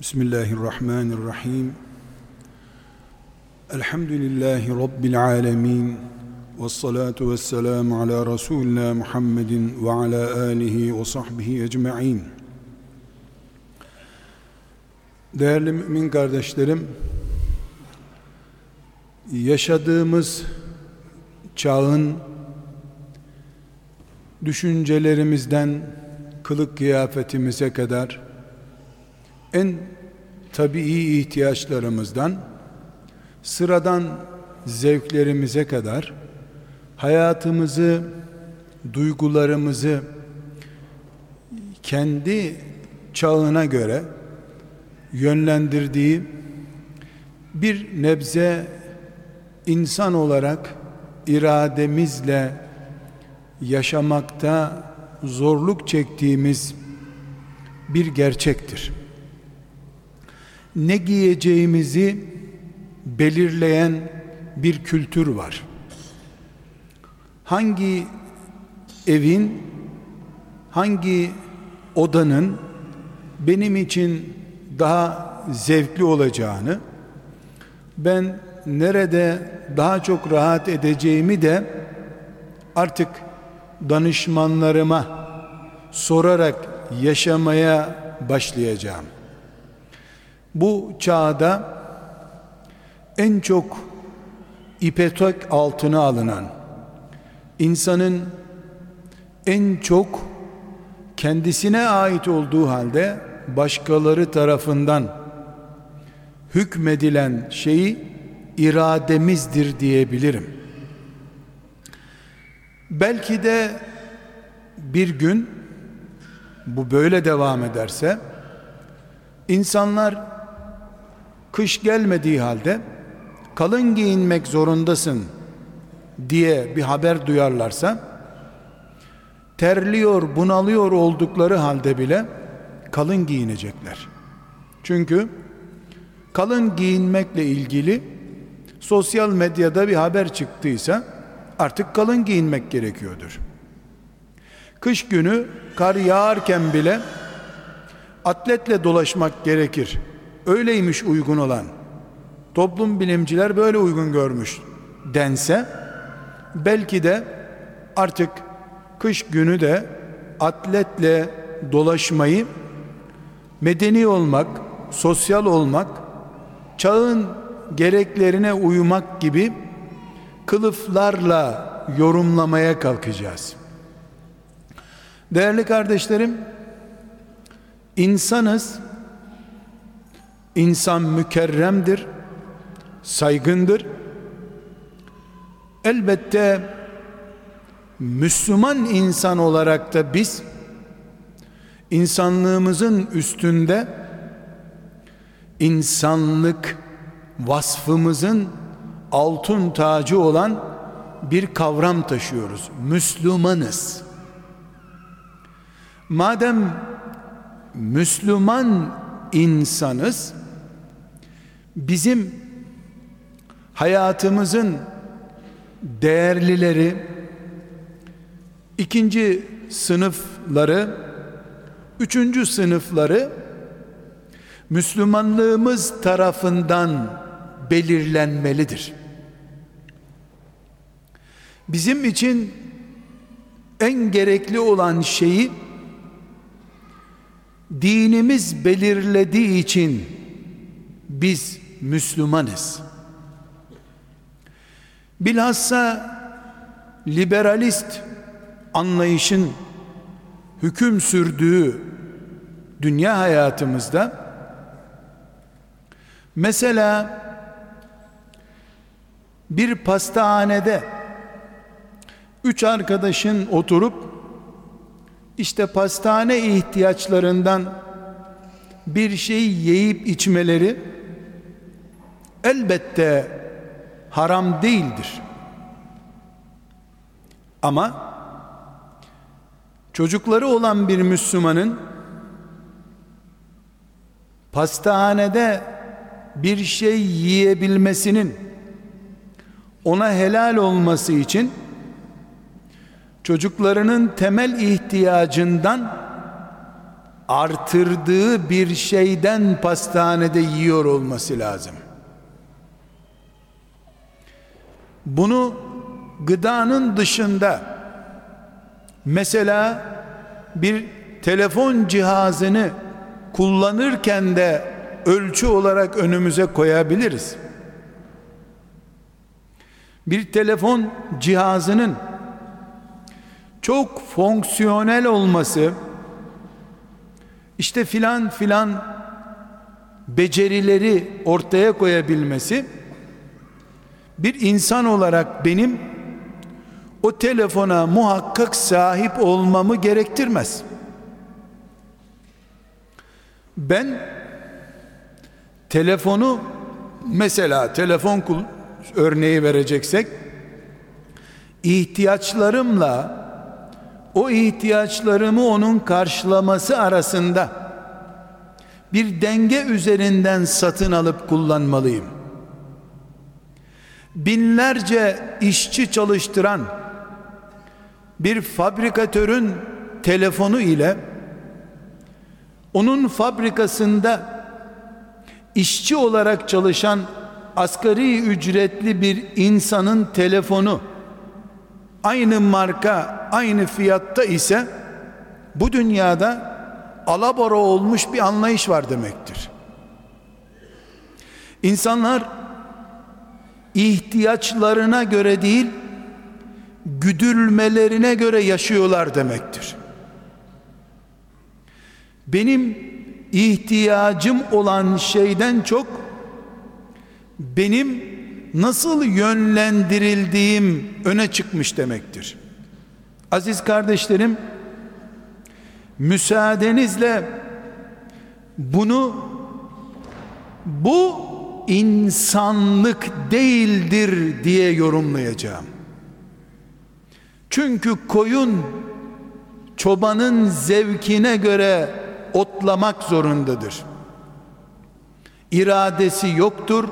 Bismillahirrahmanirrahim. Elhamdülillahi Rabbil alemin. Ve salatu ve selamu ala Resulina Muhammedin ve ala alihi ve sahbihi ecma'in. Değerli mümin kardeşlerim, yaşadığımız çağın düşüncelerimizden kılık kıyafetimize kadar en tabii ihtiyaçlarımızdan sıradan zevklerimize kadar hayatımızı, duygularımızı kendi çağına göre yönlendirdiği bir nebze insan olarak irademizle yaşamakta zorluk çektiğimiz bir gerçektir ne giyeceğimizi belirleyen bir kültür var. Hangi evin, hangi odanın benim için daha zevkli olacağını, ben nerede daha çok rahat edeceğimi de artık danışmanlarıma sorarak yaşamaya başlayacağım. Bu çağda en çok ipetok altına alınan insanın en çok kendisine ait olduğu halde başkaları tarafından hükmedilen şeyi irademizdir diyebilirim. Belki de bir gün bu böyle devam ederse insanlar kış gelmediği halde kalın giyinmek zorundasın diye bir haber duyarlarsa terliyor, bunalıyor oldukları halde bile kalın giyinecekler. Çünkü kalın giyinmekle ilgili sosyal medyada bir haber çıktıysa artık kalın giyinmek gerekiyordur. Kış günü kar yağarken bile atletle dolaşmak gerekir öyleymiş uygun olan toplum bilimciler böyle uygun görmüş dense belki de artık kış günü de atletle dolaşmayı medeni olmak, sosyal olmak, çağın gereklerine uymak gibi kılıflarla yorumlamaya kalkacağız. Değerli kardeşlerim, insanız, İnsan mükerremdir, saygındır. Elbette Müslüman insan olarak da biz insanlığımızın üstünde insanlık vasfımızın altın tacı olan bir kavram taşıyoruz. Müslümanız. Madem Müslüman insanız bizim hayatımızın değerlileri ikinci sınıfları üçüncü sınıfları Müslümanlığımız tarafından belirlenmelidir. Bizim için en gerekli olan şeyi dinimiz belirlediği için biz Müslümanız. Bilhassa liberalist anlayışın hüküm sürdüğü dünya hayatımızda mesela bir pastahanede üç arkadaşın oturup işte pastane ihtiyaçlarından bir şey yiyip içmeleri elbette haram değildir. Ama çocukları olan bir Müslümanın pastahanede bir şey yiyebilmesinin ona helal olması için çocuklarının temel ihtiyacından artırdığı bir şeyden pastanede yiyor olması lazım. Bunu gıdanın dışında mesela bir telefon cihazını kullanırken de ölçü olarak önümüze koyabiliriz. Bir telefon cihazının çok fonksiyonel olması işte filan filan becerileri ortaya koyabilmesi bir insan olarak benim o telefona muhakkak sahip olmamı gerektirmez. Ben telefonu mesela telefon örneği vereceksek ihtiyaçlarımla o ihtiyaçlarımı onun karşılaması arasında bir denge üzerinden satın alıp kullanmalıyım. Binlerce işçi çalıştıran bir fabrikatörün telefonu ile onun fabrikasında işçi olarak çalışan asgari ücretli bir insanın telefonu aynı marka, aynı fiyatta ise bu dünyada alabora olmuş bir anlayış var demektir. İnsanlar ihtiyaçlarına göre değil, güdülmelerine göre yaşıyorlar demektir. Benim ihtiyacım olan şeyden çok benim nasıl yönlendirildiğim öne çıkmış demektir. Aziz kardeşlerim, müsaadenizle bunu bu insanlık değildir diye yorumlayacağım. Çünkü koyun çobanın zevkine göre otlamak zorundadır. İradesi yoktur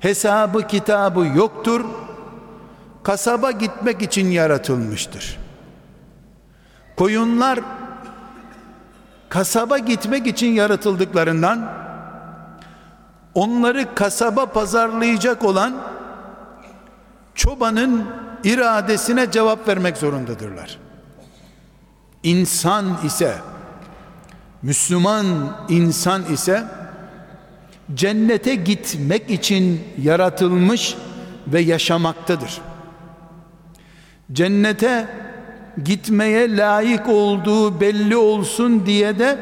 hesabı kitabı yoktur kasaba gitmek için yaratılmıştır koyunlar kasaba gitmek için yaratıldıklarından onları kasaba pazarlayacak olan çobanın iradesine cevap vermek zorundadırlar insan ise Müslüman insan ise cennete gitmek için yaratılmış ve yaşamaktadır. Cennete gitmeye layık olduğu belli olsun diye de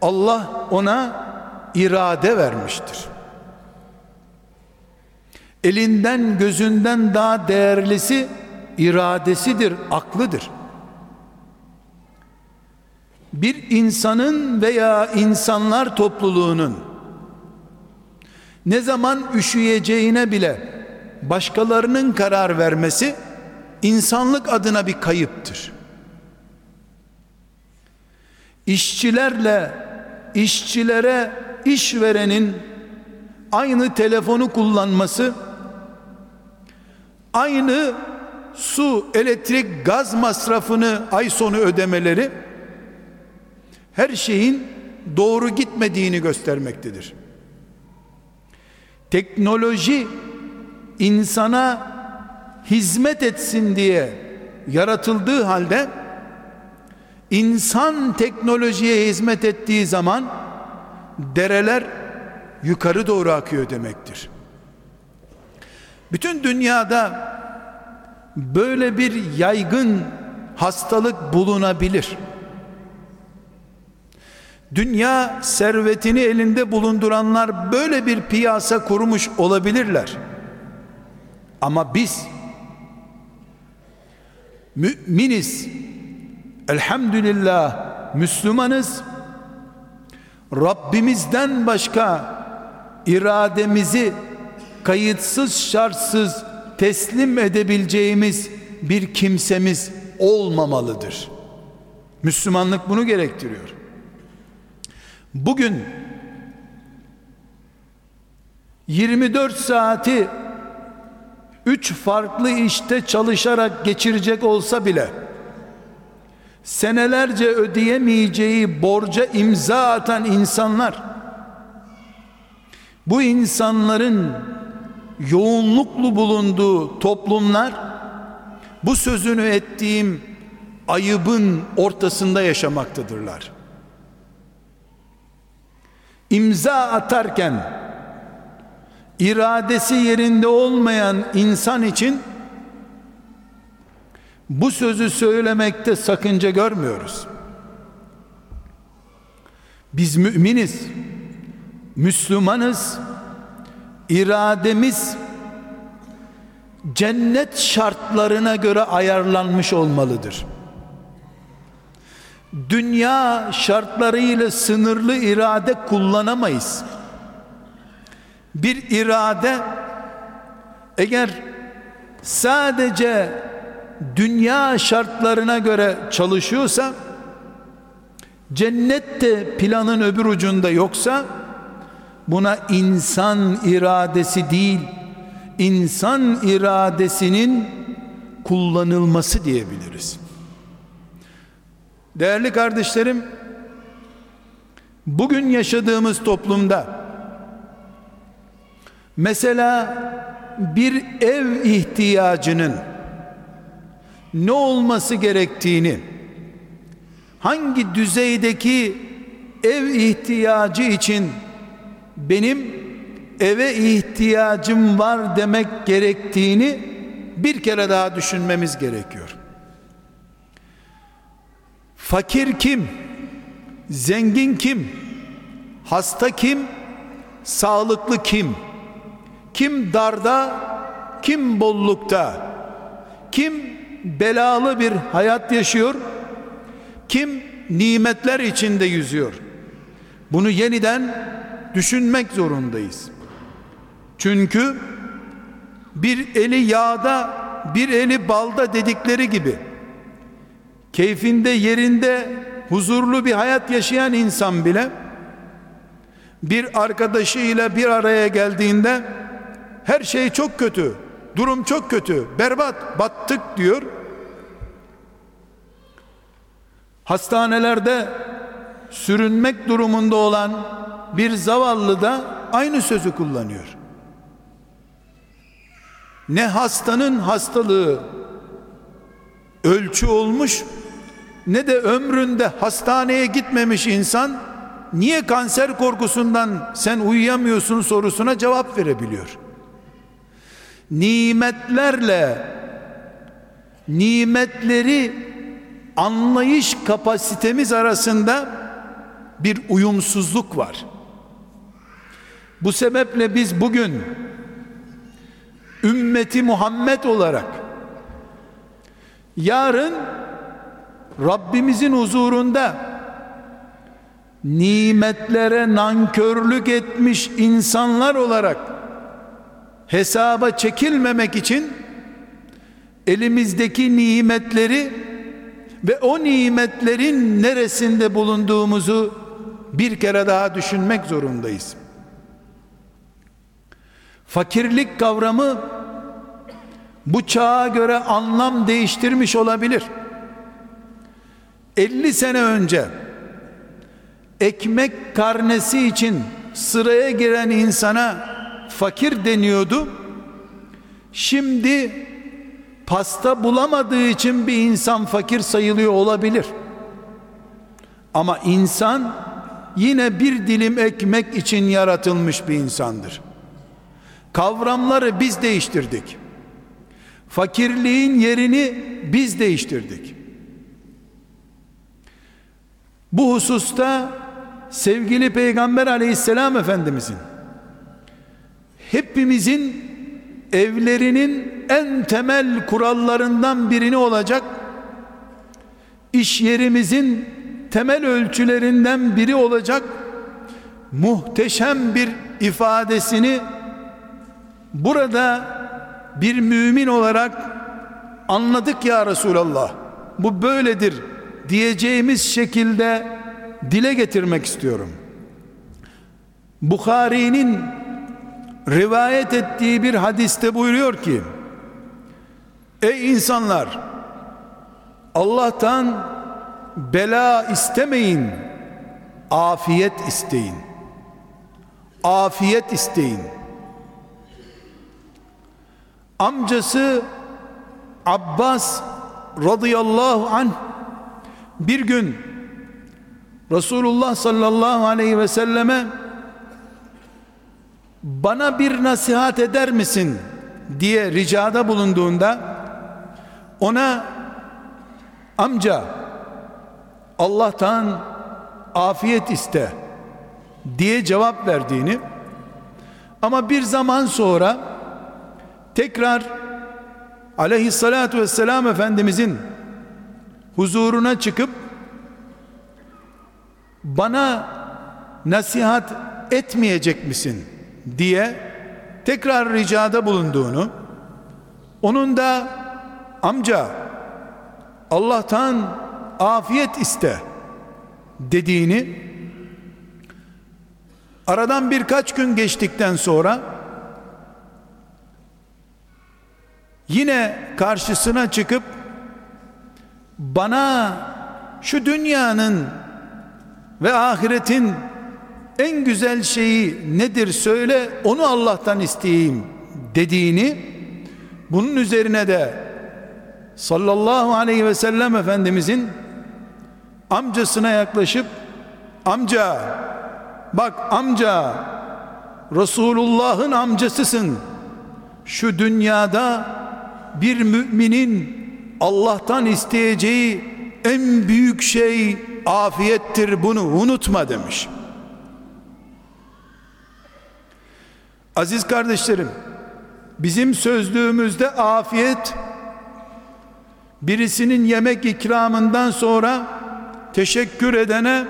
Allah ona irade vermiştir. Elinden gözünden daha değerlisi iradesidir, aklıdır. Bir insanın veya insanlar topluluğunun ne zaman üşüyeceğine bile başkalarının karar vermesi insanlık adına bir kayıptır. İşçilerle işçilere işverenin aynı telefonu kullanması aynı su, elektrik, gaz masrafını ay sonu ödemeleri her şeyin doğru gitmediğini göstermektedir. Teknoloji insana hizmet etsin diye yaratıldığı halde insan teknolojiye hizmet ettiği zaman dereler yukarı doğru akıyor demektir. Bütün dünyada böyle bir yaygın hastalık bulunabilir. Dünya servetini elinde bulunduranlar böyle bir piyasa kurmuş olabilirler. Ama biz müminiz. Elhamdülillah Müslümanız. Rabbimizden başka irademizi kayıtsız şartsız teslim edebileceğimiz bir kimsemiz olmamalıdır. Müslümanlık bunu gerektiriyor. Bugün 24 saati üç farklı işte çalışarak geçirecek olsa bile senelerce ödeyemeyeceği borca imza atan insanlar bu insanların yoğunluklu bulunduğu toplumlar bu sözünü ettiğim ayıbın ortasında yaşamaktadırlar. İmza atarken iradesi yerinde olmayan insan için bu sözü söylemekte sakınca görmüyoruz. Biz müminiz, Müslümanız, irademiz cennet şartlarına göre ayarlanmış olmalıdır. Dünya şartlarıyla sınırlı irade kullanamayız. Bir irade eğer sadece dünya şartlarına göre çalışıyorsa cennette planın öbür ucunda yoksa buna insan iradesi değil insan iradesinin kullanılması diyebiliriz. Değerli kardeşlerim bugün yaşadığımız toplumda mesela bir ev ihtiyacının ne olması gerektiğini hangi düzeydeki ev ihtiyacı için benim eve ihtiyacım var demek gerektiğini bir kere daha düşünmemiz gerekiyor. Fakir kim? Zengin kim? Hasta kim? Sağlıklı kim? Kim darda? Kim bollukta? Kim belalı bir hayat yaşıyor? Kim nimetler içinde yüzüyor? Bunu yeniden düşünmek zorundayız. Çünkü bir eli yağda, bir eli balda dedikleri gibi keyfinde yerinde huzurlu bir hayat yaşayan insan bile bir arkadaşıyla bir araya geldiğinde her şey çok kötü, durum çok kötü, berbat, battık diyor. Hastanelerde sürünmek durumunda olan bir zavallı da aynı sözü kullanıyor. Ne hastanın hastalığı ölçü olmuş ne de ömründe hastaneye gitmemiş insan niye kanser korkusundan sen uyuyamıyorsun sorusuna cevap verebiliyor. Nimetlerle nimetleri anlayış kapasitemiz arasında bir uyumsuzluk var. Bu sebeple biz bugün ümmeti Muhammed olarak yarın Rabbimizin huzurunda nimetlere nankörlük etmiş insanlar olarak hesaba çekilmemek için elimizdeki nimetleri ve o nimetlerin neresinde bulunduğumuzu bir kere daha düşünmek zorundayız. Fakirlik kavramı bu çağa göre anlam değiştirmiş olabilir. 50 sene önce ekmek karnesi için sıraya giren insana fakir deniyordu. Şimdi pasta bulamadığı için bir insan fakir sayılıyor olabilir. Ama insan yine bir dilim ekmek için yaratılmış bir insandır. Kavramları biz değiştirdik. Fakirliğin yerini biz değiştirdik. Bu hususta sevgili Peygamber aleyhisselam efendimizin hepimizin evlerinin en temel kurallarından birini olacak. İş yerimizin temel ölçülerinden biri olacak. Muhteşem bir ifadesini burada bir mümin olarak anladık ya Resulallah. Bu böyledir diyeceğimiz şekilde dile getirmek istiyorum. Bukhari'nin rivayet ettiği bir hadiste buyuruyor ki Ey insanlar Allah'tan bela istemeyin afiyet isteyin. Afiyet isteyin. Amcası Abbas radıyallahu anh bir gün Resulullah sallallahu aleyhi ve selleme bana bir nasihat eder misin diye ricada bulunduğunda ona amca Allah'tan afiyet iste diye cevap verdiğini ama bir zaman sonra tekrar aleyhissalatu vesselam Efendimizin huzuruna çıkıp bana nasihat etmeyecek misin diye tekrar ricada bulunduğunu onun da amca Allah'tan afiyet iste dediğini aradan birkaç gün geçtikten sonra yine karşısına çıkıp bana şu dünyanın ve ahiretin en güzel şeyi nedir söyle onu Allah'tan isteyeyim dediğini bunun üzerine de sallallahu aleyhi ve sellem efendimizin amcasına yaklaşıp amca bak amca Resulullah'ın amcasısın şu dünyada bir müminin Allah'tan isteyeceği en büyük şey afiyettir bunu unutma demiş. Aziz kardeşlerim, bizim sözlüğümüzde afiyet birisinin yemek ikramından sonra teşekkür edene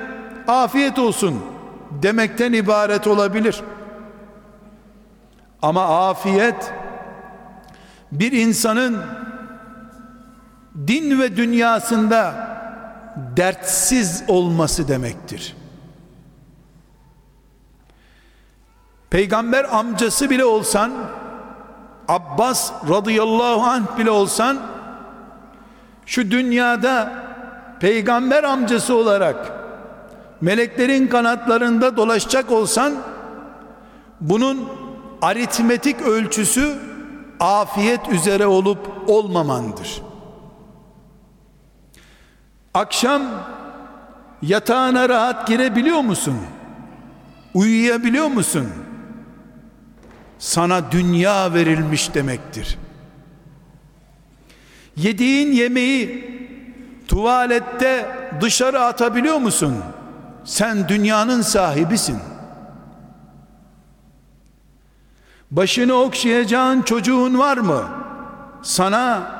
afiyet olsun demekten ibaret olabilir. Ama afiyet bir insanın din ve dünyasında dertsiz olması demektir. Peygamber amcası bile olsan Abbas radıyallahu anh bile olsan şu dünyada peygamber amcası olarak meleklerin kanatlarında dolaşacak olsan bunun aritmetik ölçüsü afiyet üzere olup olmamandır. Akşam yatağına rahat girebiliyor musun? Uyuyabiliyor musun? Sana dünya verilmiş demektir. Yediğin yemeği tuvalette dışarı atabiliyor musun? Sen dünyanın sahibisin. Başını okşayacağın çocuğun var mı? Sana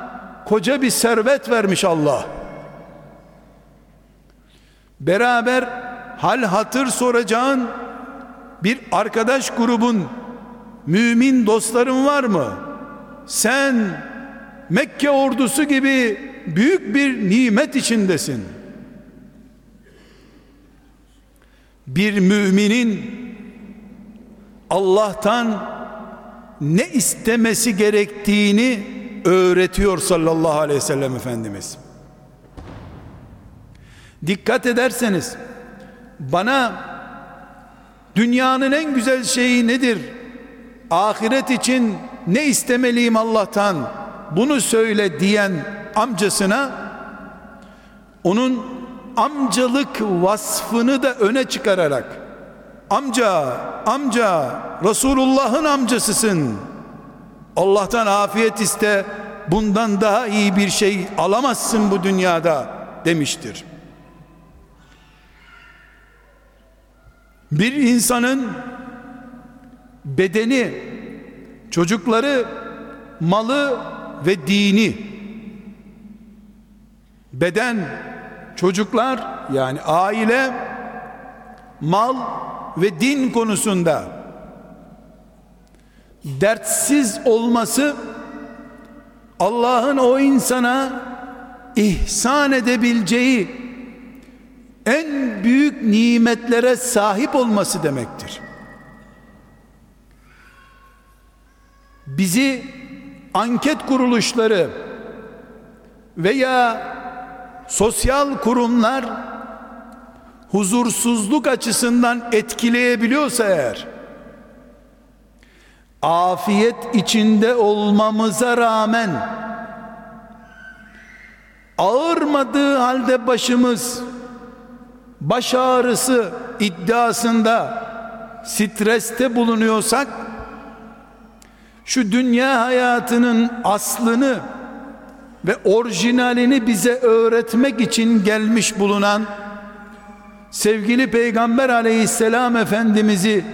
koca bir servet vermiş Allah. Beraber hal hatır soracağın bir arkadaş grubun mümin dostların var mı? Sen Mekke ordusu gibi büyük bir nimet içindesin. Bir müminin Allah'tan ne istemesi gerektiğini öğretiyor sallallahu aleyhi ve sellem Efendimiz. Dikkat ederseniz bana dünyanın en güzel şeyi nedir? Ahiret için ne istemeliyim Allah'tan? Bunu söyle diyen amcasına onun amcalık vasfını da öne çıkararak amca amca Resulullah'ın amcasısın. Allah'tan afiyet iste bundan daha iyi bir şey alamazsın bu dünyada. demiştir. Bir insanın bedeni çocukları malı ve dini beden çocuklar yani aile mal ve din konusunda dertsiz olması Allah'ın o insana ihsan edebileceği en büyük nimetlere sahip olması demektir. Bizi anket kuruluşları veya sosyal kurumlar huzursuzluk açısından etkileyebiliyorsa eğer afiyet içinde olmamıza rağmen ağırmadığı halde başımız baş ağrısı iddiasında streste bulunuyorsak şu dünya hayatının aslını ve orijinalini bize öğretmek için gelmiş bulunan sevgili peygamber aleyhisselam efendimizi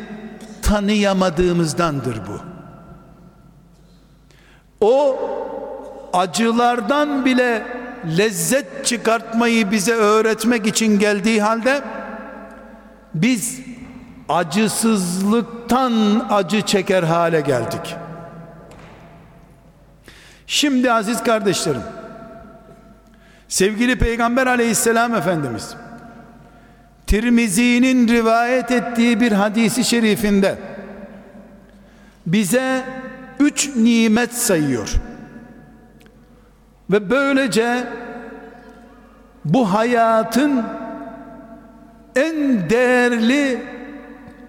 tanıyamadığımızdandır bu. O acılardan bile lezzet çıkartmayı bize öğretmek için geldiği halde biz acısızlıktan acı çeker hale geldik. Şimdi aziz kardeşlerim sevgili peygamber aleyhisselam efendimiz Tirmizi'nin rivayet ettiği bir hadisi şerifinde bize üç nimet sayıyor. Ve böylece bu hayatın en değerli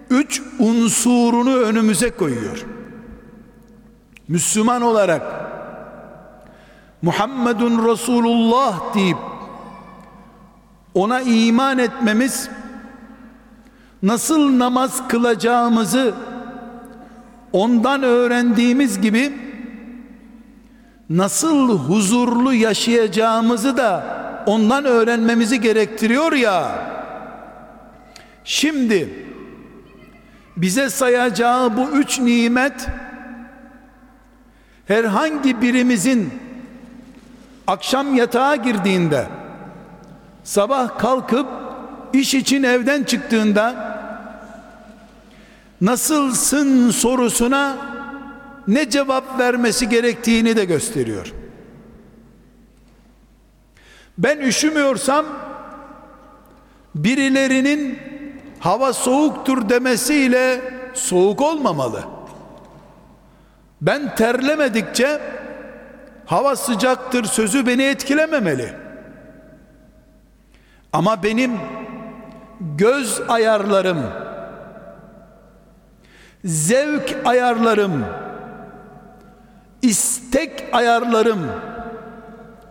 üç unsurunu önümüze koyuyor. Müslüman olarak Muhammedun Resulullah deyip ona iman etmemiz nasıl namaz kılacağımızı ondan öğrendiğimiz gibi nasıl huzurlu yaşayacağımızı da ondan öğrenmemizi gerektiriyor ya. Şimdi bize sayacağı bu üç nimet herhangi birimizin akşam yatağa girdiğinde sabah kalkıp iş için evden çıktığında nasılsın sorusuna ne cevap vermesi gerektiğini de gösteriyor. Ben üşümüyorsam birilerinin hava soğuktur demesiyle soğuk olmamalı. Ben terlemedikçe hava sıcaktır sözü beni etkilememeli. Ama benim göz ayarlarım, zevk ayarlarım, istek ayarlarım,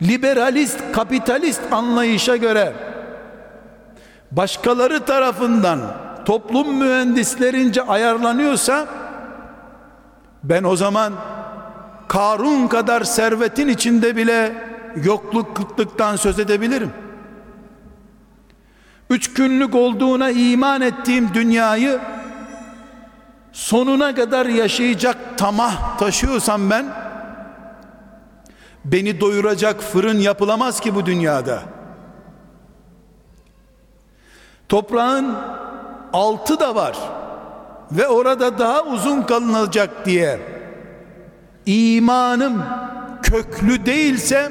liberalist, kapitalist anlayışa göre başkaları tarafından toplum mühendislerince ayarlanıyorsa ben o zaman Karun kadar servetin içinde bile yokluk kıtlıktan söz edebilirim. Üç günlük olduğuna iman ettiğim dünyayı sonuna kadar yaşayacak tamah taşıyorsam ben beni doyuracak fırın yapılamaz ki bu dünyada. Toprağın altı da var ve orada daha uzun kalınacak diye imanım köklü değilse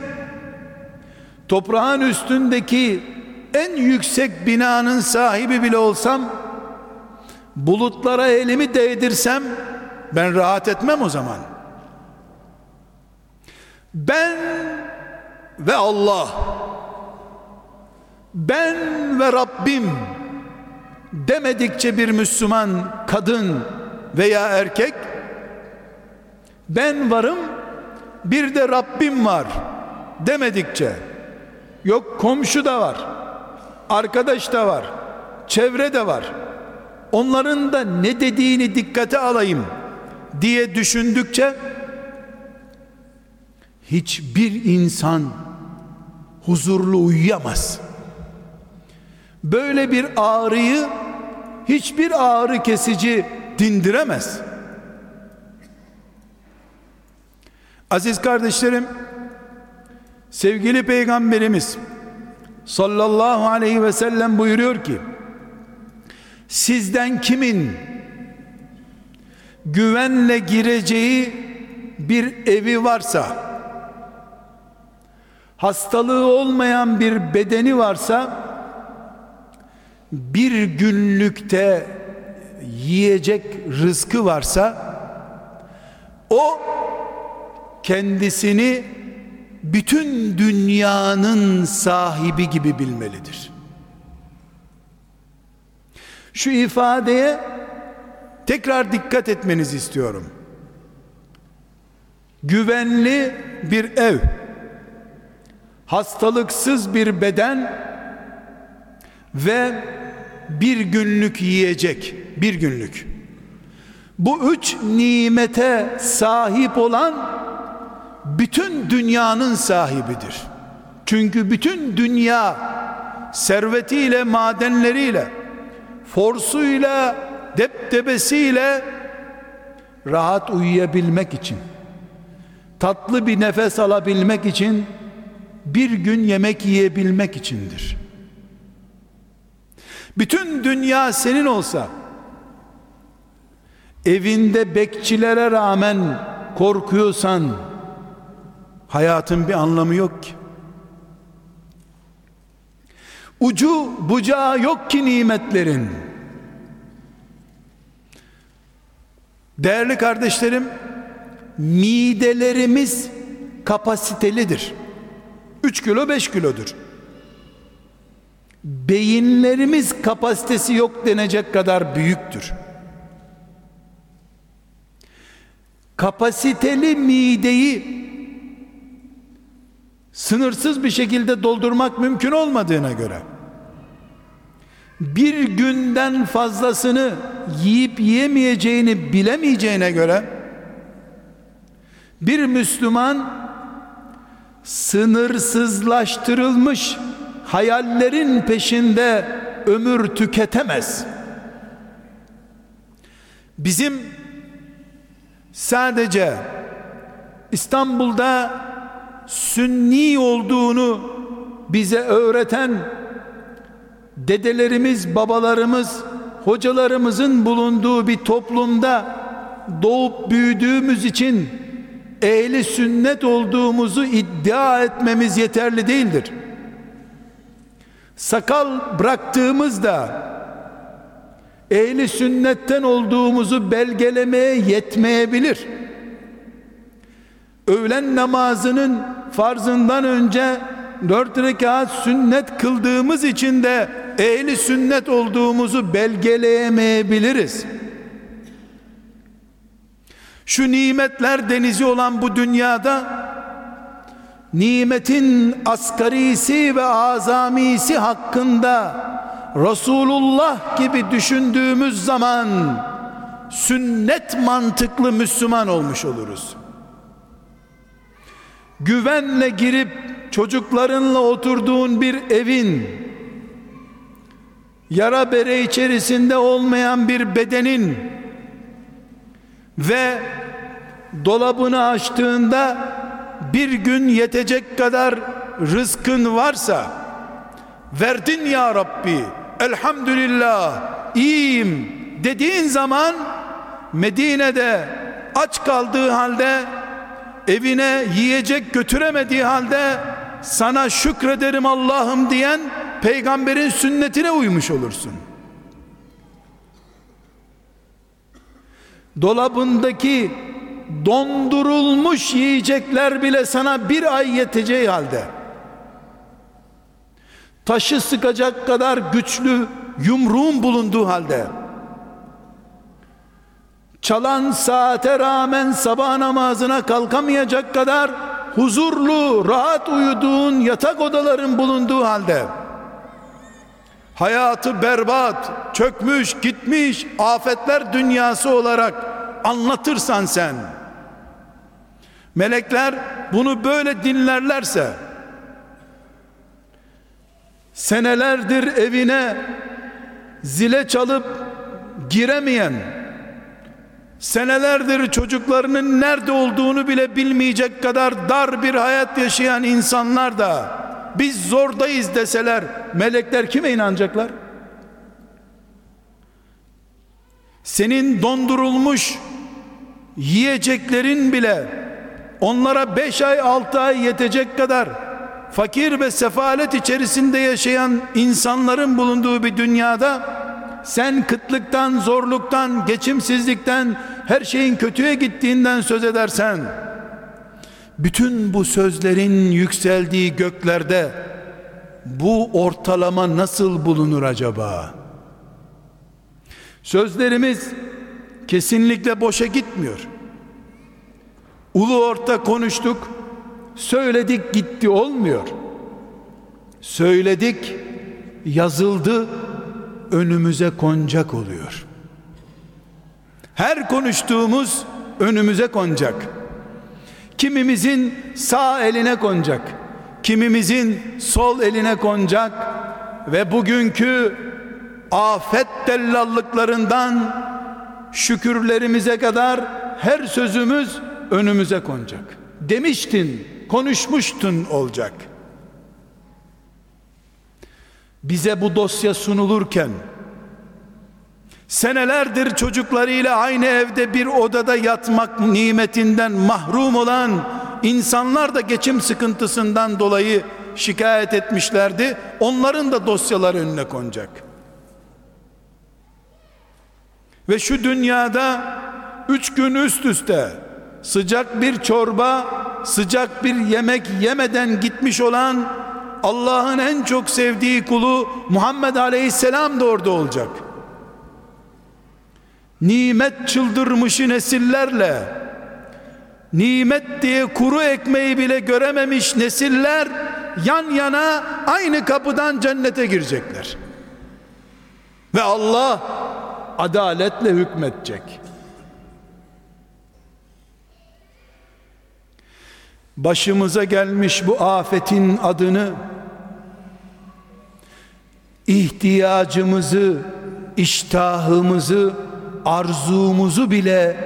toprağın üstündeki en yüksek binanın sahibi bile olsam bulutlara elimi değdirsem ben rahat etmem o zaman. Ben ve Allah ben ve Rabbim demedikçe bir Müslüman kadın veya erkek ben varım bir de Rabbim var demedikçe yok komşu da var arkadaş da var çevre de var onların da ne dediğini dikkate alayım diye düşündükçe hiçbir insan huzurlu uyuyamaz. Böyle bir ağrıyı hiçbir ağrı kesici dindiremez aziz kardeşlerim sevgili peygamberimiz sallallahu aleyhi ve sellem buyuruyor ki sizden kimin güvenle gireceği bir evi varsa hastalığı olmayan bir bedeni varsa bir günlükte yiyecek rızkı varsa o kendisini bütün dünyanın sahibi gibi bilmelidir. Şu ifadeye tekrar dikkat etmenizi istiyorum. Güvenli bir ev, hastalıksız bir beden ve bir günlük yiyecek, bir günlük. Bu üç nimete sahip olan bütün dünyanın sahibidir. Çünkü bütün dünya servetiyle, madenleriyle, forsuyla, deptebesiyle rahat uyuyabilmek için, tatlı bir nefes alabilmek için, bir gün yemek yiyebilmek içindir. Bütün dünya senin olsa, evinde bekçilere rağmen korkuyorsan, hayatın bir anlamı yok ki. Ucu bucağı yok ki nimetlerin. Değerli kardeşlerim, midelerimiz kapasitelidir. 3 kilo 5 kilodur. Beyinlerimiz kapasitesi yok denecek kadar büyüktür. Kapasiteli mideyi sınırsız bir şekilde doldurmak mümkün olmadığına göre bir günden fazlasını yiyip yiyemeyeceğini bilemeyeceğine göre bir Müslüman sınırsızlaştırılmış hayallerin peşinde ömür tüketemez. Bizim sadece İstanbul'da sünni olduğunu bize öğreten dedelerimiz, babalarımız, hocalarımızın bulunduğu bir toplumda doğup büyüdüğümüz için ehli sünnet olduğumuzu iddia etmemiz yeterli değildir. Sakal bıraktığımızda ehli sünnetten olduğumuzu belgelemeye yetmeyebilir. Öğlen namazının farzından önce dört rekat sünnet kıldığımız için de ehli sünnet olduğumuzu belgeleyemeyebiliriz. Şu nimetler denizi olan bu dünyada nimetin asgarisi ve azamisi hakkında Resulullah gibi düşündüğümüz zaman sünnet mantıklı Müslüman olmuş oluruz. Güvenle girip çocuklarınla oturduğun bir evin yara bere içerisinde olmayan bir bedenin ve dolabını açtığında bir gün yetecek kadar rızkın varsa verdin ya Rabbi elhamdülillah iyiyim dediğin zaman Medine'de aç kaldığı halde evine yiyecek götüremediği halde sana şükrederim Allah'ım diyen peygamberin sünnetine uymuş olursun. Dolabındaki dondurulmuş yiyecekler bile sana bir ay yeteceği halde taşı sıkacak kadar güçlü yumruğun bulunduğu halde çalan saate rağmen sabah namazına kalkamayacak kadar huzurlu, rahat uyuduğun yatak odaların bulunduğu halde hayatı berbat, çökmüş, gitmiş, afetler dünyası olarak anlatırsan sen melekler bunu böyle dinlerlerse senelerdir evine zile çalıp giremeyen senelerdir çocuklarının nerede olduğunu bile bilmeyecek kadar dar bir hayat yaşayan insanlar da biz zordayız deseler melekler kime inanacaklar? Senin dondurulmuş yiyeceklerin bile onlara beş ay altı ay yetecek kadar fakir ve sefalet içerisinde yaşayan insanların bulunduğu bir dünyada sen kıtlıktan, zorluktan, geçimsizlikten, her şeyin kötüye gittiğinden söz edersen, bütün bu sözlerin yükseldiği göklerde bu ortalama nasıl bulunur acaba? Sözlerimiz kesinlikle boşa gitmiyor. Ulu orta konuştuk, söyledik gitti olmuyor. Söyledik, yazıldı, önümüze konacak oluyor. Her konuştuğumuz önümüze konacak. Kimimizin sağ eline konacak. Kimimizin sol eline konacak ve bugünkü afet tellallıklarından şükürlerimize kadar her sözümüz önümüze konacak. Demiştin, konuşmuştun olacak. Bize bu dosya sunulurken senelerdir çocuklarıyla aynı evde bir odada yatmak nimetinden mahrum olan insanlar da geçim sıkıntısından dolayı şikayet etmişlerdi. Onların da dosyalar önüne konacak. Ve şu dünyada üç gün üst üste sıcak bir çorba, sıcak bir yemek yemeden gitmiş olan Allah'ın en çok sevdiği kulu Muhammed Aleyhisselam da orada olacak. Nimet çıldırmışı nesillerle nimet diye kuru ekmeği bile görememiş nesiller yan yana aynı kapıdan cennete girecekler. Ve Allah adaletle hükmetecek. Başımıza gelmiş bu afetin adını ihtiyacımızı, iştahımızı, arzumuzu bile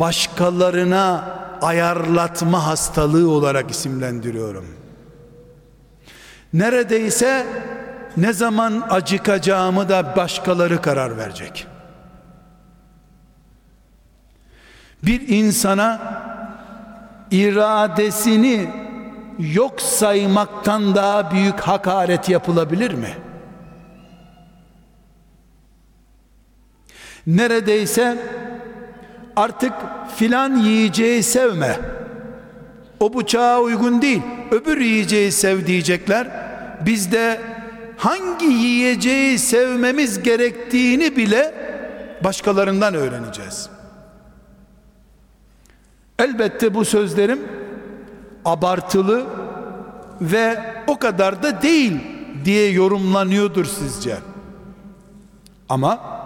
başkalarına ayarlatma hastalığı olarak isimlendiriyorum. Neredeyse ne zaman acıkacağımı da başkaları karar verecek. Bir insana iradesini yok saymaktan daha büyük hakaret yapılabilir mi? Neredeyse artık filan yiyeceği sevme. O bıçağa uygun değil. Öbür yiyeceği sev diyecekler. Biz hangi yiyeceği sevmemiz gerektiğini bile başkalarından öğreneceğiz. Elbette bu sözlerim abartılı ve o kadar da değil diye yorumlanıyordur sizce. Ama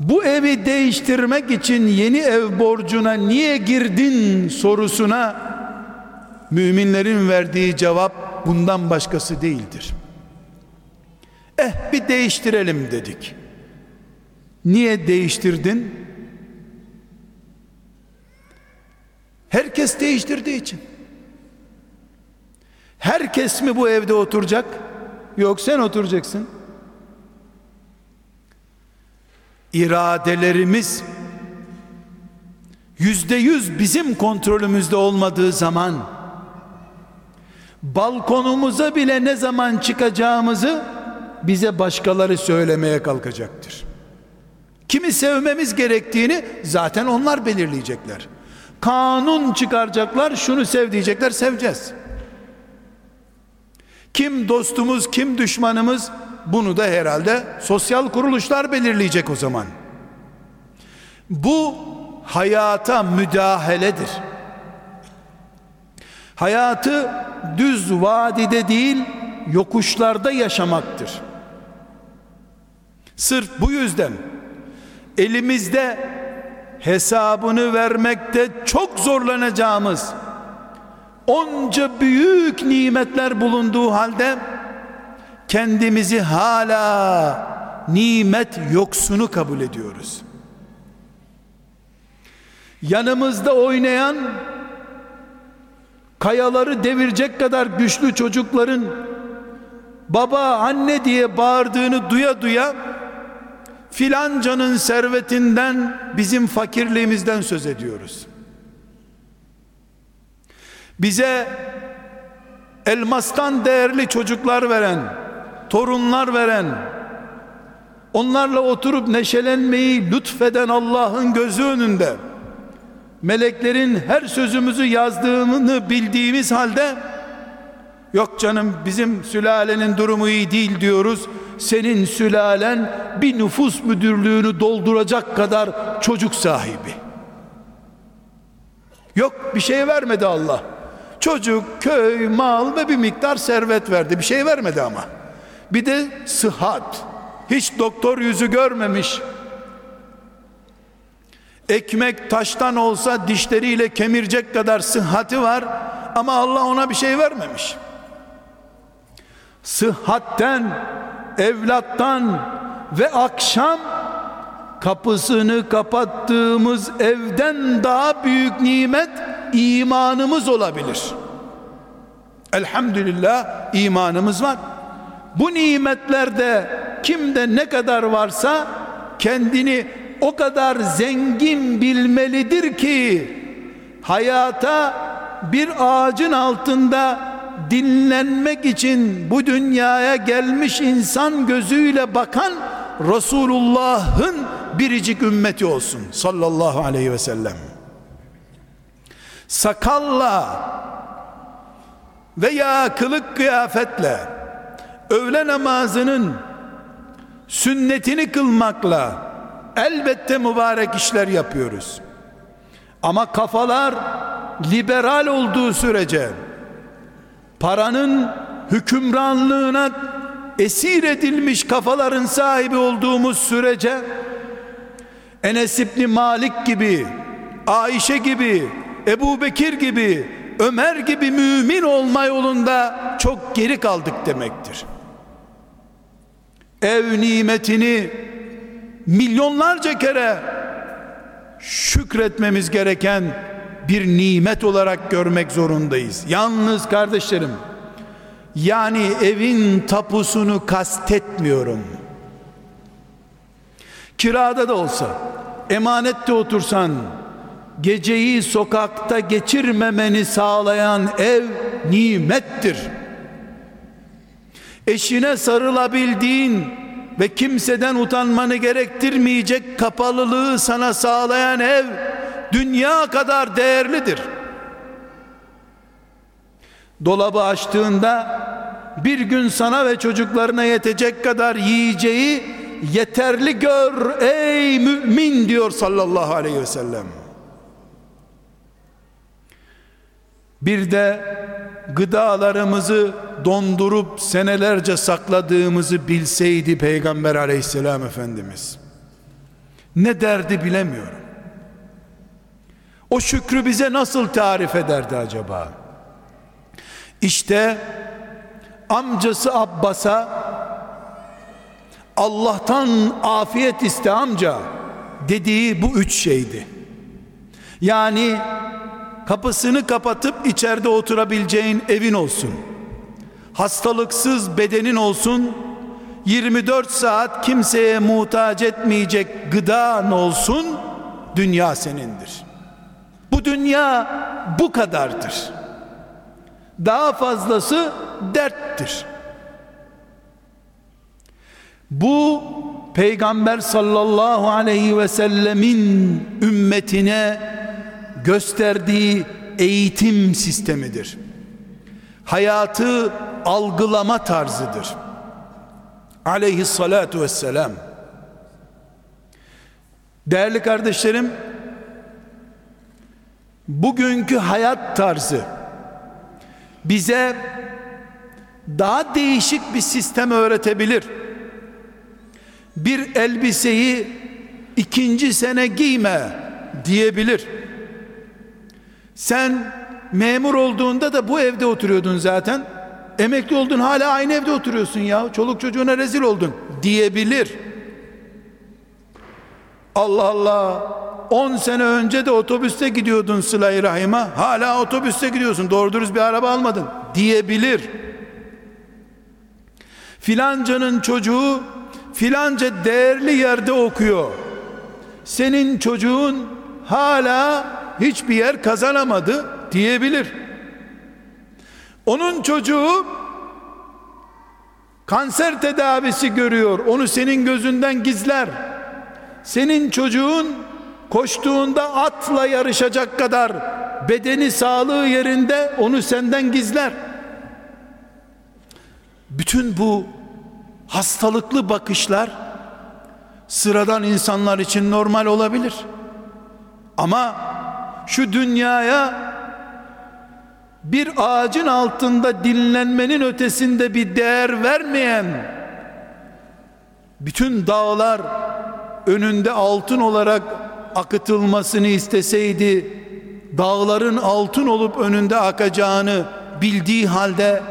bu evi değiştirmek için yeni ev borcuna niye girdin sorusuna müminlerin verdiği cevap bundan başkası değildir. Eh bir değiştirelim dedik. Niye değiştirdin? Herkes değiştirdiği için. Herkes mi bu evde oturacak? Yok sen oturacaksın. İradelerimiz yüzde yüz bizim kontrolümüzde olmadığı zaman balkonumuza bile ne zaman çıkacağımızı bize başkaları söylemeye kalkacaktır. Kimi sevmemiz gerektiğini zaten onlar belirleyecekler. Kanun çıkaracaklar, şunu sev diyecekler, seveceğiz. Kim dostumuz, kim düşmanımız bunu da herhalde sosyal kuruluşlar belirleyecek o zaman. Bu hayata müdahaledir. Hayatı düz vadide değil, yokuşlarda yaşamaktır. Sırf bu yüzden elimizde hesabını vermekte çok zorlanacağımız onca büyük nimetler bulunduğu halde kendimizi hala nimet yoksunu kabul ediyoruz. Yanımızda oynayan kayaları devirecek kadar güçlü çocukların baba anne diye bağırdığını duya duya filancanın servetinden bizim fakirliğimizden söz ediyoruz. Bize elmastan değerli çocuklar veren torunlar veren, onlarla oturup neşelenmeyi lütfeden Allah'ın gözü önünde meleklerin her sözümüzü yazdığını bildiğimiz halde yok canım bizim sülalenin durumu iyi değil diyoruz. Senin sülalen bir nüfus müdürlüğünü dolduracak kadar çocuk sahibi. Yok bir şey vermedi Allah. Çocuk, köy, mal ve bir miktar servet verdi. Bir şey vermedi ama. Bir de sıhhat. Hiç doktor yüzü görmemiş. Ekmek taştan olsa dişleriyle kemirecek kadar sıhhati var ama Allah ona bir şey vermemiş. Sıhhatten, evlattan ve akşam kapısını kapattığımız evden daha büyük nimet imanımız olabilir. Elhamdülillah imanımız var. Bu nimetlerde kimde ne kadar varsa kendini o kadar zengin bilmelidir ki hayata bir ağacın altında dinlenmek için bu dünyaya gelmiş insan gözüyle bakan Resulullah'ın biricik ümmeti olsun. Sallallahu aleyhi ve sellem. Sakalla veya kılık kıyafetle öğle namazının sünnetini kılmakla elbette mübarek işler yapıyoruz. Ama kafalar liberal olduğu sürece paranın hükümranlığına esir edilmiş kafaların sahibi olduğumuz sürece Enes İbni Malik gibi Ayşe gibi Ebu Bekir gibi Ömer gibi mümin olma yolunda çok geri kaldık demektir ev nimetini milyonlarca kere şükretmemiz gereken bir nimet olarak görmek zorundayız. Yalnız kardeşlerim yani evin tapusunu kastetmiyorum. Kirada da olsa, emanette otursan, geceyi sokakta geçirmemeni sağlayan ev nimettir eşine sarılabildiğin ve kimseden utanmanı gerektirmeyecek kapalılığı sana sağlayan ev dünya kadar değerlidir. Dolabı açtığında bir gün sana ve çocuklarına yetecek kadar yiyeceği yeterli gör ey mümin diyor sallallahu aleyhi ve sellem. Bir de gıdalarımızı dondurup senelerce sakladığımızı bilseydi Peygamber aleyhisselam Efendimiz. Ne derdi bilemiyorum. O şükrü bize nasıl tarif ederdi acaba? İşte amcası Abbas'a Allah'tan afiyet iste amca dediği bu üç şeydi. Yani kapısını kapatıp içeride oturabileceğin evin olsun. Hastalıksız bedenin olsun. 24 saat kimseye muhtaç etmeyecek gıdan olsun. Dünya senindir. Bu dünya bu kadardır. Daha fazlası derttir. Bu peygamber sallallahu aleyhi ve sellemin ümmetine gösterdiği eğitim sistemidir hayatı algılama tarzıdır. Aleyhissalatu vesselam. Değerli kardeşlerim, bugünkü hayat tarzı bize daha değişik bir sistem öğretebilir. Bir elbiseyi ikinci sene giyme diyebilir. Sen memur olduğunda da bu evde oturuyordun zaten. Emekli oldun hala aynı evde oturuyorsun ya. Çoluk çocuğuna rezil oldun diyebilir. Allah Allah 10 sene önce de otobüste gidiyordun sıla rahime hala otobüste gidiyorsun doğru dürüst bir araba almadın diyebilir filancanın çocuğu filanca değerli yerde okuyor senin çocuğun hala hiçbir yer kazanamadı diyebilir. Onun çocuğu kanser tedavisi görüyor. Onu senin gözünden gizler. Senin çocuğun koştuğunda atla yarışacak kadar bedeni sağlığı yerinde onu senden gizler. Bütün bu hastalıklı bakışlar sıradan insanlar için normal olabilir. Ama şu dünyaya bir ağacın altında dinlenmenin ötesinde bir değer vermeyen bütün dağlar önünde altın olarak akıtılmasını isteseydi dağların altın olup önünde akacağını bildiği halde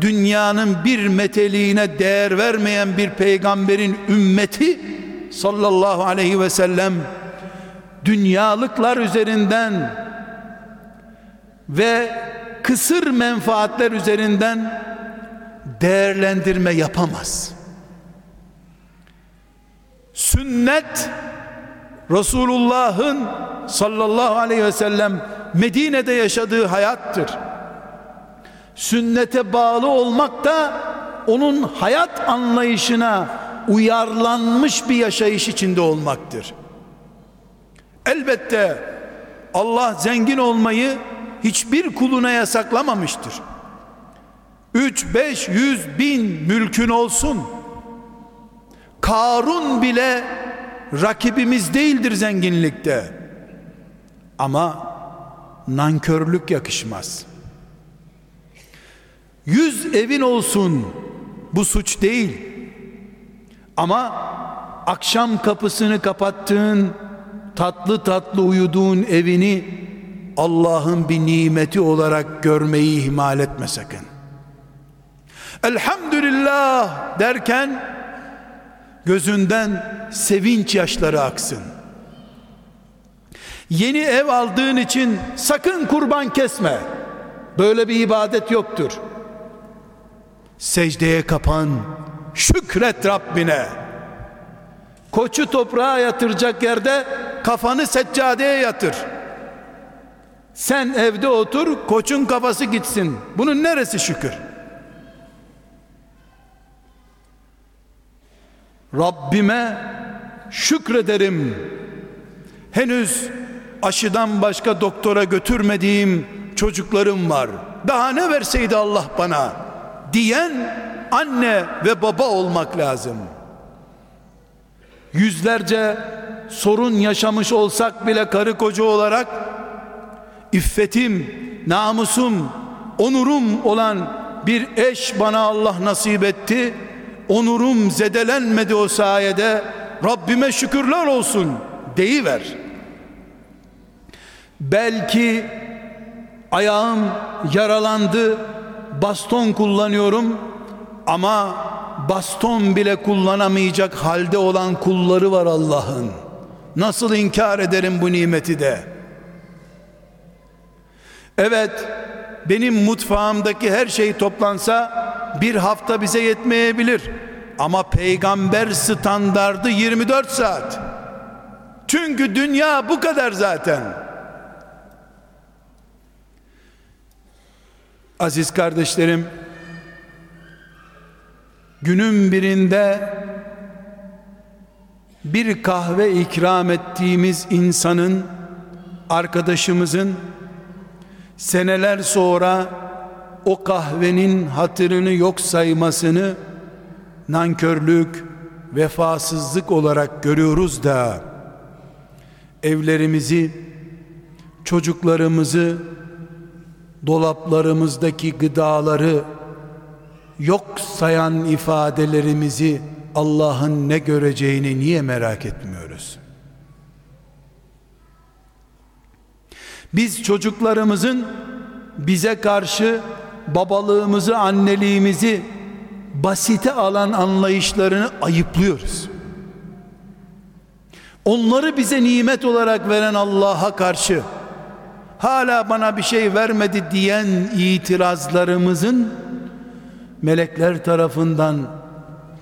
dünyanın bir meteliğine değer vermeyen bir peygamberin ümmeti sallallahu aleyhi ve sellem dünyalıklar üzerinden ve kısır menfaatler üzerinden değerlendirme yapamaz. Sünnet Resulullah'ın sallallahu aleyhi ve sellem Medine'de yaşadığı hayattır. Sünnete bağlı olmak da onun hayat anlayışına uyarlanmış bir yaşayış içinde olmaktır. Elbette Allah zengin olmayı hiçbir kuluna yasaklamamıştır. 3 5 100 bin mülkün olsun. Karun bile rakibimiz değildir zenginlikte. Ama nankörlük yakışmaz. Yüz evin olsun bu suç değil. Ama akşam kapısını kapattığın tatlı tatlı uyuduğun evini Allah'ın bir nimeti olarak görmeyi ihmal etme sakın. Elhamdülillah derken gözünden sevinç yaşları aksın. Yeni ev aldığın için sakın kurban kesme. Böyle bir ibadet yoktur. Secdeye kapan, şükret Rabbine. Koçu toprağa yatıracak yerde kafanı seccadeye yatır. Sen evde otur, koçun kafası gitsin. Bunun neresi şükür? Rabbime şükrederim. Henüz aşıdan başka doktora götürmediğim çocuklarım var. Daha ne verseydi Allah bana diyen anne ve baba olmak lazım. Yüzlerce sorun yaşamış olsak bile karı koca olarak iffetim, namusum, onurum olan bir eş bana Allah nasip etti. Onurum zedelenmedi o sayede. Rabbime şükürler olsun deyiver. Belki ayağım yaralandı, baston kullanıyorum ama baston bile kullanamayacak halde olan kulları var Allah'ın. Nasıl inkar ederim bu nimeti de? Evet, benim mutfağımdaki her şey toplansa bir hafta bize yetmeyebilir. Ama peygamber standardı 24 saat. Çünkü dünya bu kadar zaten. Aziz kardeşlerim, günün birinde bir kahve ikram ettiğimiz insanın arkadaşımızın seneler sonra o kahvenin hatırını yok saymasını nankörlük, vefasızlık olarak görüyoruz da evlerimizi, çocuklarımızı, dolaplarımızdaki gıdaları yok sayan ifadelerimizi Allah'ın ne göreceğini niye merak etmiyoruz? Biz çocuklarımızın bize karşı babalığımızı, anneliğimizi basite alan anlayışlarını ayıplıyoruz. Onları bize nimet olarak veren Allah'a karşı hala bana bir şey vermedi diyen itirazlarımızın melekler tarafından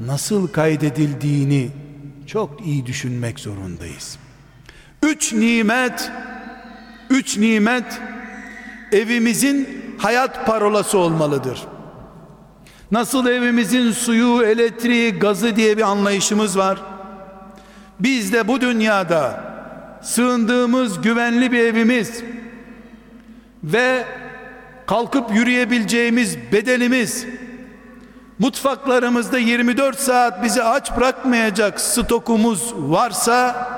nasıl kaydedildiğini çok iyi düşünmek zorundayız. Üç nimet, üç nimet evimizin hayat parolası olmalıdır. Nasıl evimizin suyu, elektriği, gazı diye bir anlayışımız var. Biz de bu dünyada sığındığımız güvenli bir evimiz ve kalkıp yürüyebileceğimiz bedenimiz mutfaklarımızda 24 saat bizi aç bırakmayacak stokumuz varsa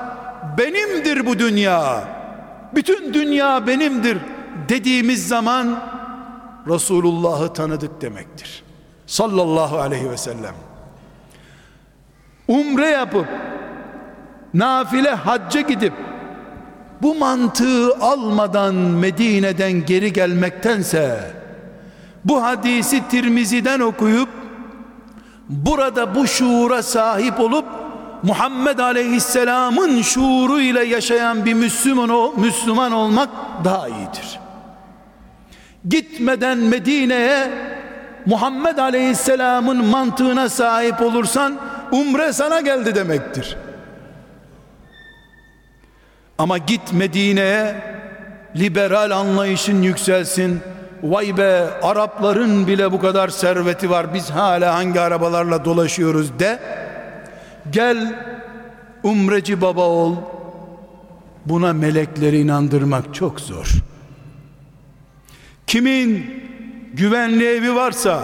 benimdir bu dünya. Bütün dünya benimdir dediğimiz zaman Resulullah'ı tanıdık demektir. Sallallahu aleyhi ve sellem. Umre yapıp nafile hacca gidip bu mantığı almadan Medine'den geri gelmektense bu hadisi Tirmizi'den okuyup burada bu şuura sahip olup Muhammed Aleyhisselam'ın şuuru ile yaşayan bir Müslüman, Müslüman olmak daha iyidir. Gitmeden Medine'ye Muhammed Aleyhisselam'ın mantığına sahip olursan umre sana geldi demektir. Ama git Medine'ye liberal anlayışın yükselsin. Vay be Arapların bile bu kadar serveti var. Biz hala hangi arabalarla dolaşıyoruz de. Gel umreci baba ol. Buna melekleri inandırmak çok zor. Kimin güvenli evi varsa,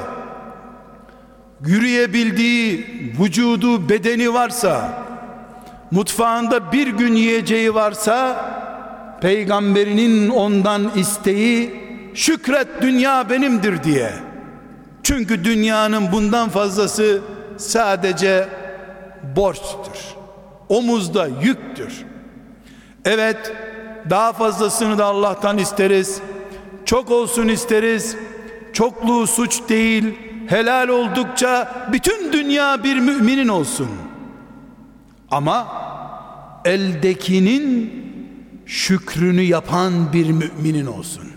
yürüyebildiği vücudu, bedeni varsa, mutfağında bir gün yiyeceği varsa peygamberinin ondan isteği şükret dünya benimdir diye. Çünkü dünyanın bundan fazlası sadece borçtur. Omuzda yüktür. Evet daha fazlasını da Allah'tan isteriz. Çok olsun isteriz. Çokluğu suç değil helal oldukça bütün dünya bir müminin olsun. Ama eldekinin şükrünü yapan bir müminin olsun.